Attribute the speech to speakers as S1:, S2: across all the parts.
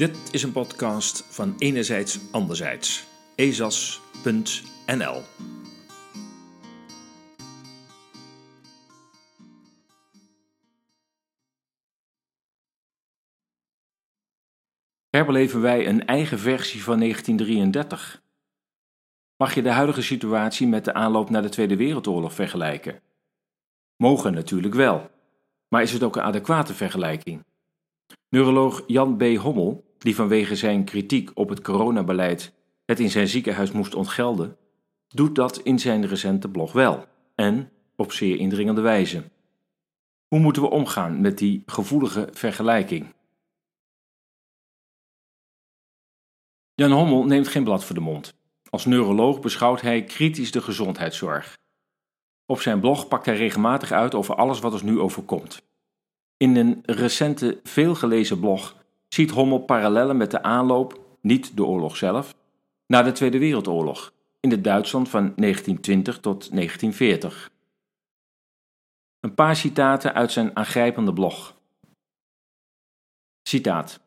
S1: Dit is een podcast van Enerzijds Anderzijds. ezas.nl Herbeleven wij een eigen versie van 1933? Mag je de huidige situatie met de aanloop naar de Tweede Wereldoorlog vergelijken? Mogen natuurlijk wel, maar is het ook een adequate vergelijking? Neuroloog Jan B. Hommel, die vanwege zijn kritiek op het coronabeleid het in zijn ziekenhuis moest ontgelden, doet dat in zijn recente blog wel en op zeer indringende wijze. Hoe moeten we omgaan met die gevoelige vergelijking? Jan Hommel neemt geen blad voor de mond. Als neuroloog beschouwt hij kritisch de gezondheidszorg. Op zijn blog pakt hij regelmatig uit over alles wat ons nu overkomt. In een recente, veelgelezen blog ziet Hommel parallellen met de aanloop, niet de oorlog zelf, naar de Tweede Wereldoorlog in het Duitsland van 1920 tot 1940. Een paar citaten uit zijn aangrijpende blog. Citaat: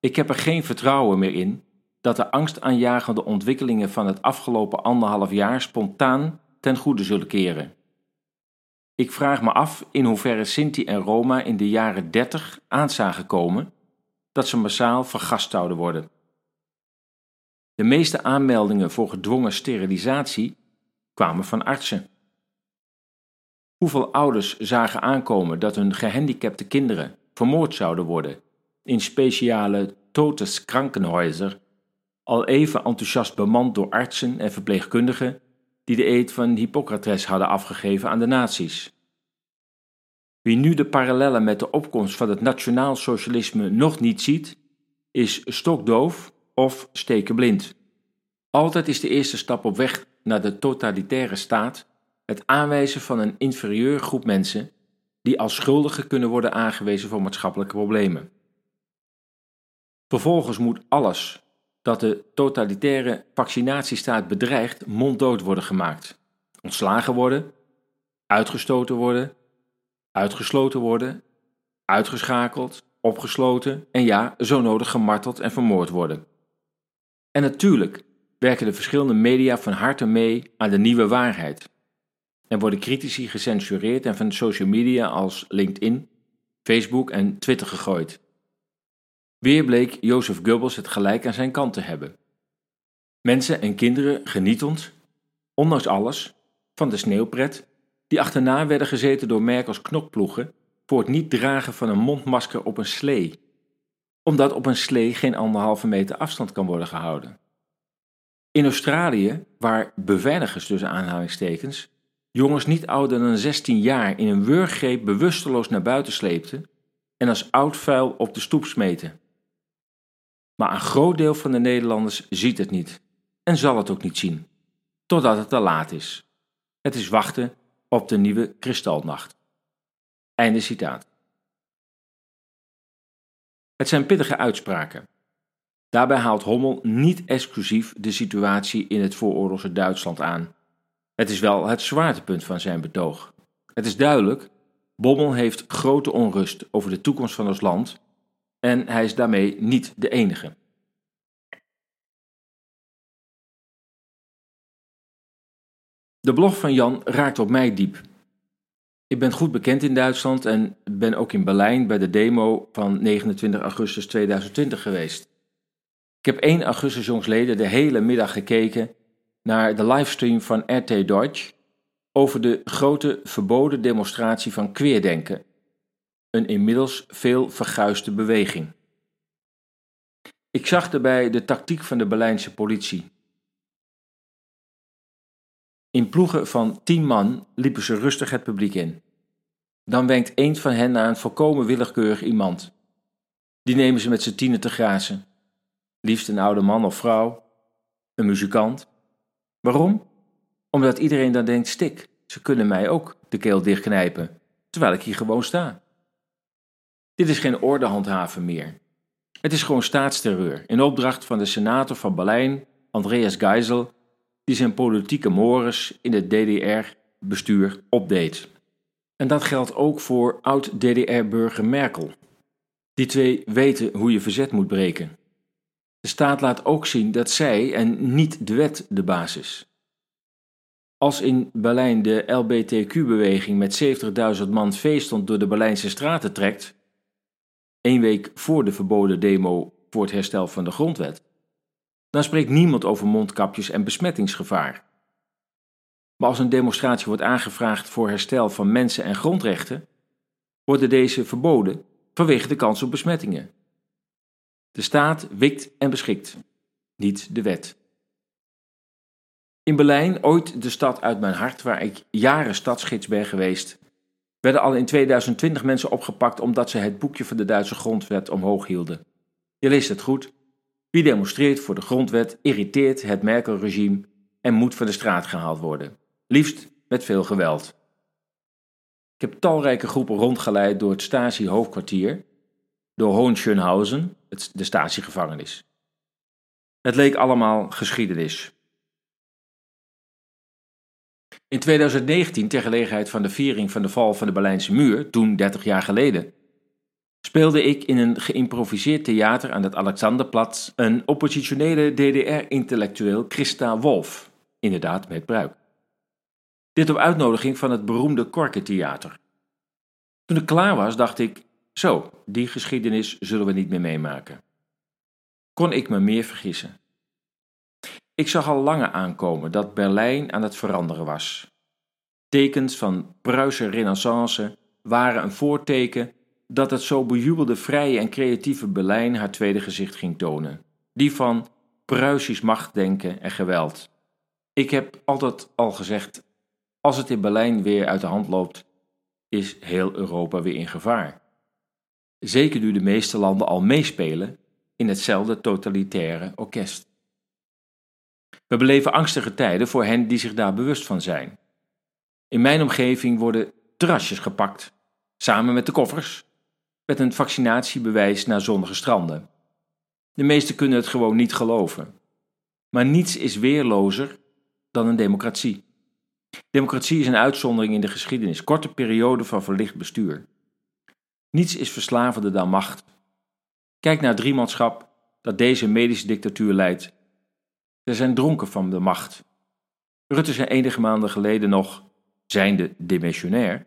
S1: Ik heb er geen vertrouwen meer in dat de angstaanjagende ontwikkelingen van het afgelopen anderhalf jaar spontaan ten goede zullen keren. Ik vraag me af in hoeverre Sinti en Roma in de jaren 30 aan zagen komen dat ze massaal vergast zouden worden. De meeste aanmeldingen voor gedwongen sterilisatie kwamen van artsen. Hoeveel ouders zagen aankomen dat hun gehandicapte kinderen vermoord zouden worden in speciale Todeskrankenhäuser, al even enthousiast bemand door artsen en verpleegkundigen die de eed van Hippocrates hadden afgegeven aan de nazi's. Wie nu de parallellen met de opkomst van het nationaal socialisme nog niet ziet, is stokdoof of stekenblind. Altijd is de eerste stap op weg naar de totalitaire staat het aanwijzen van een inferieur groep mensen die als schuldigen kunnen worden aangewezen voor maatschappelijke problemen. Vervolgens moet alles dat de totalitaire vaccinatiestaat bedreigt monddood worden gemaakt, ontslagen worden, uitgestoten worden uitgesloten worden, uitgeschakeld, opgesloten en ja, zo nodig gemarteld en vermoord worden. En natuurlijk werken de verschillende media van harte mee aan de nieuwe waarheid. En worden critici gecensureerd en van social media als LinkedIn, Facebook en Twitter gegooid. Weer bleek Jozef Goebbels het gelijk aan zijn kant te hebben. Mensen en kinderen genietend, ondanks alles, van de sneeuwpret die achterna werden gezeten door Merkels knokploegen voor het niet dragen van een mondmasker op een slee, omdat op een slee geen anderhalve meter afstand kan worden gehouden. In Australië, waar beveiligers tussen aanhalingstekens jongens niet ouder dan 16 jaar in een wurggreep bewusteloos naar buiten sleepten en als oud vuil op de stoep smeten. Maar een groot deel van de Nederlanders ziet het niet en zal het ook niet zien, totdat het te laat is. Het is wachten op de nieuwe kristalnacht. Einde citaat. Het zijn pittige uitspraken. Daarbij haalt Hommel niet exclusief de situatie in het vooroorlogse Duitsland aan. Het is wel het zwaartepunt van zijn betoog. Het is duidelijk, Bommel heeft grote onrust over de toekomst van ons land en hij is daarmee niet de enige. De blog van Jan raakt op mij diep. Ik ben goed bekend in Duitsland en ben ook in Berlijn bij de demo van 29 augustus 2020 geweest. Ik heb 1 augustus jongsleden de hele middag gekeken naar de livestream van RT Deutsch over de grote verboden demonstratie van queerdenken, een inmiddels veel verguisde beweging. Ik zag daarbij de tactiek van de Berlijnse politie. In ploegen van tien man liepen ze rustig het publiek in. Dan wenkt een van hen naar een volkomen willekeurig iemand. Die nemen ze met z'n tienen te grazen. Liefst een oude man of vrouw, een muzikant. Waarom? Omdat iedereen dan denkt: stik, ze kunnen mij ook de keel dichtknijpen, terwijl ik hier gewoon sta. Dit is geen ordehandhaven meer. Het is gewoon staatsterreur in opdracht van de senator van Berlijn, Andreas Geisel, die zijn politieke mores in het DDR-bestuur opdeed. En dat geldt ook voor oud-DDR-burger Merkel. Die twee weten hoe je verzet moet breken. De staat laat ook zien dat zij en niet de wet de basis. Als in Berlijn de LBTQ-beweging met 70.000 man feestend door de Berlijnse straten trekt, één week voor de verboden demo voor het herstel van de grondwet, dan spreekt niemand over mondkapjes en besmettingsgevaar. Maar als een demonstratie wordt aangevraagd voor herstel van mensen- en grondrechten, worden deze verboden vanwege de kans op besmettingen. De staat wikt en beschikt, niet de wet. In Berlijn, ooit de stad uit mijn hart, waar ik jaren stadsgids ben geweest, werden al in 2020 mensen opgepakt omdat ze het boekje van de Duitse grondwet omhoog hielden. Je leest het goed. Wie demonstreert voor de grondwet irriteert het Merkel-regime en moet van de straat gehaald worden, liefst met veel geweld. Ik heb talrijke groepen rondgeleid door het Stasi-hoofdkwartier, door Hohenschönhausen, de Stasi-gevangenis. Het leek allemaal geschiedenis. In 2019, ter gelegenheid van de viering van de val van de Berlijnse muur, toen 30 jaar geleden, speelde ik in een geïmproviseerd theater aan het Alexanderplatz een oppositionele DDR-intellectueel Christa Wolf, inderdaad met bruik. Dit op uitnodiging van het beroemde Korkentheater. Toen ik klaar was, dacht ik: zo, die geschiedenis zullen we niet meer meemaken. Kon ik me meer vergissen? Ik zag al lange aankomen dat Berlijn aan het veranderen was. Tekens van Pruise renaissance waren een voorteken dat het zo bejubelde vrije en creatieve Berlijn haar tweede gezicht ging tonen. Die van Pruisisch machtdenken en geweld. Ik heb altijd al gezegd, als het in Berlijn weer uit de hand loopt, is heel Europa weer in gevaar. Zeker nu de meeste landen al meespelen in hetzelfde totalitaire orkest. We beleven angstige tijden voor hen die zich daar bewust van zijn. In mijn omgeving worden terrasjes gepakt, samen met de koffers, met een vaccinatiebewijs naar zonnige stranden. De meesten kunnen het gewoon niet geloven. Maar niets is weerlozer dan een democratie. Democratie is een uitzondering in de geschiedenis, korte periode van verlicht bestuur. Niets is verslavender dan macht. Kijk naar het driemanschap dat deze medische dictatuur leidt. Ze zijn dronken van de macht. Rutte zei enige maanden geleden nog, zijnde demissionair,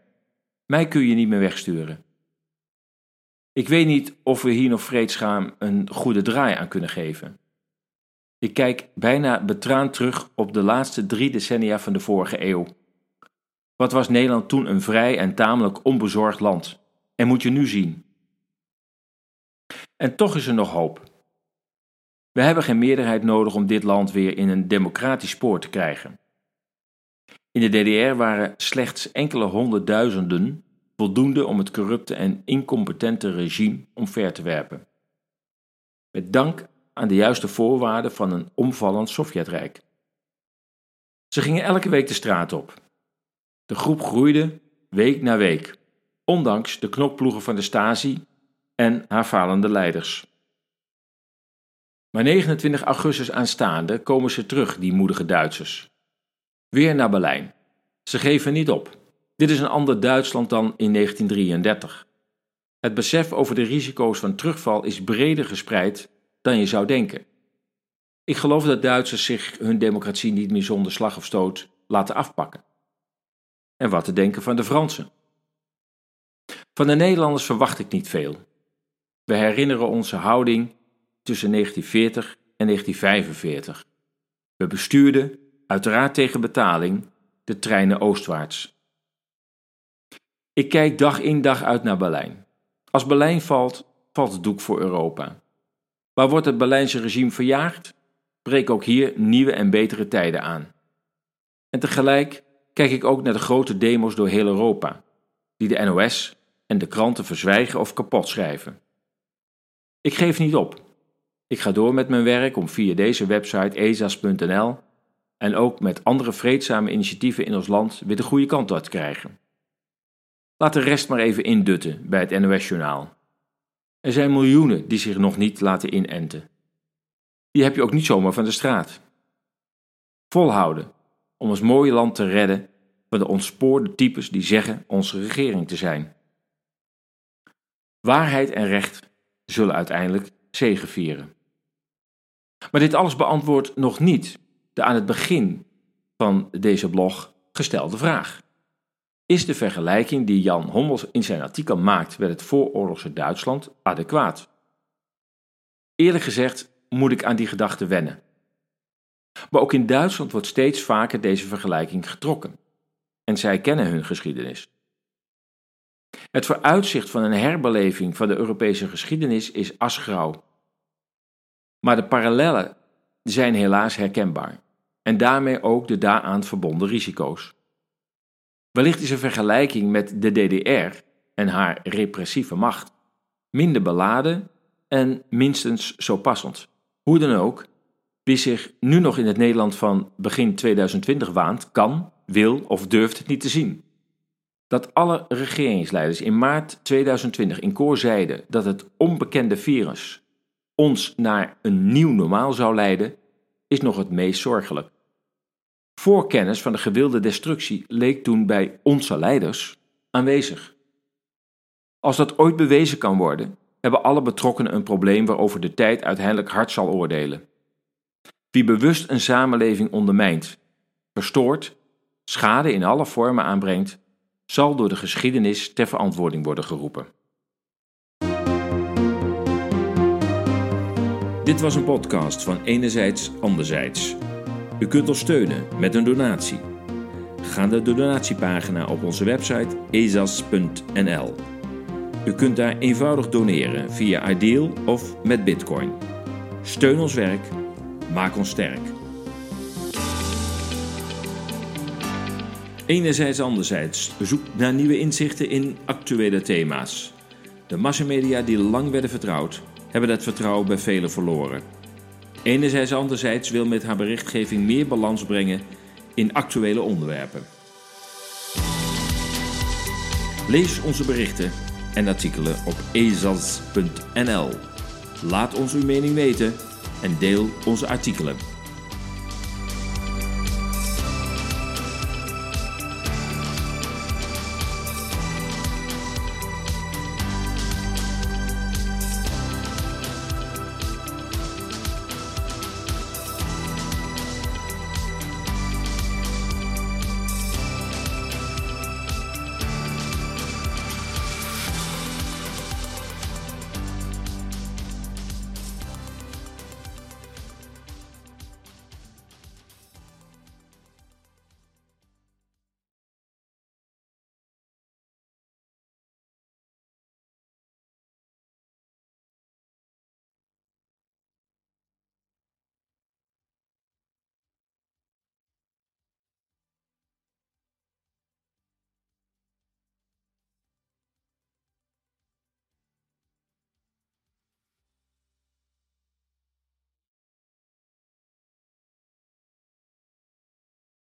S1: mij kun je niet meer wegsturen. Ik weet niet of we hier nog vreedzaam een goede draai aan kunnen geven. Ik kijk bijna betraand terug op de laatste drie decennia van de vorige eeuw. Wat was Nederland toen een vrij en tamelijk onbezorgd land? En moet je nu zien. En toch is er nog hoop. We hebben geen meerderheid nodig om dit land weer in een democratisch spoor te krijgen. In de DDR waren slechts enkele honderdduizenden voldoende om het corrupte en incompetente regime omver te werpen. Met dank aan de juiste voorwaarden van een omvallend Sovjetrijk. Ze gingen elke week de straat op. De groep groeide week na week, ondanks de knokploegen van de Stasi en haar falende leiders. Maar 29 augustus aanstaande komen ze terug, die moedige Duitsers. Weer naar Berlijn. Ze geven niet op. Dit is een ander Duitsland dan in 1933. Het besef over de risico's van terugval is breder gespreid dan je zou denken. Ik geloof dat Duitsers zich hun democratie niet meer zonder slag of stoot laten afpakken. En wat te denken van de Fransen? Van de Nederlanders verwacht ik niet veel. We herinneren onze houding tussen 1940 en 1945. We bestuurden, uiteraard tegen betaling, de treinen oostwaarts. Ik kijk dag in dag uit naar Berlijn. Als Berlijn valt, valt het doek voor Europa. Waar wordt het Berlijnse regime verjaagd? Breek ook hier nieuwe en betere tijden aan. En tegelijk kijk ik ook naar de grote demos door heel Europa, die de NOS en de kranten verzwijgen of kapot schrijven. Ik geef niet op. Ik ga door met mijn werk om via deze website ezas.nl en ook met andere vreedzame initiatieven in ons land weer de goede kant uit te krijgen. Laat de rest maar even indutten bij het NOS-journaal. Er zijn miljoenen die zich nog niet laten inenten. Die heb je ook niet zomaar van de straat. Volhouden om ons mooie land te redden van de ontspoorde types die zeggen onze regering te zijn. Waarheid en recht zullen uiteindelijk zegevieren. Maar dit alles beantwoordt nog niet de aan het begin van deze blog gestelde vraag. Is de vergelijking die Jan Hommels in zijn artikel maakt met het vooroorlogse Duitsland adequaat? Eerlijk gezegd moet ik aan die gedachte wennen. Maar ook in Duitsland wordt steeds vaker deze vergelijking getrokken. En zij kennen hun geschiedenis. Het vooruitzicht van een herbeleving van de Europese geschiedenis is asgrauw. Maar de parallellen zijn helaas herkenbaar. En daarmee ook de daaraan verbonden risico's. Wellicht is een vergelijking met de DDR en haar repressieve macht minder beladen en minstens zo passend. Hoe dan ook, wie zich nu nog in het Nederland van begin 2020 waant, kan, wil of durft het niet te zien. Dat alle regeringsleiders in maart 2020 in koor zeiden dat het onbekende virus ons naar een nieuw normaal zou leiden, is nog het meest zorgelijk. Voorkennis van de gewilde destructie leek toen bij onze leiders aanwezig. Als dat ooit bewezen kan worden, hebben alle betrokkenen een probleem waarover de tijd uiteindelijk hard zal oordelen. Wie bewust een samenleving ondermijnt, verstoort, schade in alle vormen aanbrengt, zal door de geschiedenis ter verantwoording worden geroepen. Dit was een podcast van Enerzijds Anderzijds. U kunt ons steunen met een donatie. Ga naar de donatiepagina op onze website ezas.nl. U kunt daar eenvoudig doneren via Ideal of met Bitcoin. Steun ons werk, maak ons sterk. Enerzijds, anderzijds zoek naar nieuwe inzichten in actuele thema's. De massamedia die lang werden vertrouwd, hebben dat vertrouwen bij velen verloren. Enerzijds, anderzijds wil met haar berichtgeving meer balans brengen in actuele onderwerpen. Lees onze berichten en artikelen op ezas.nl. Laat ons uw mening weten en deel onze artikelen.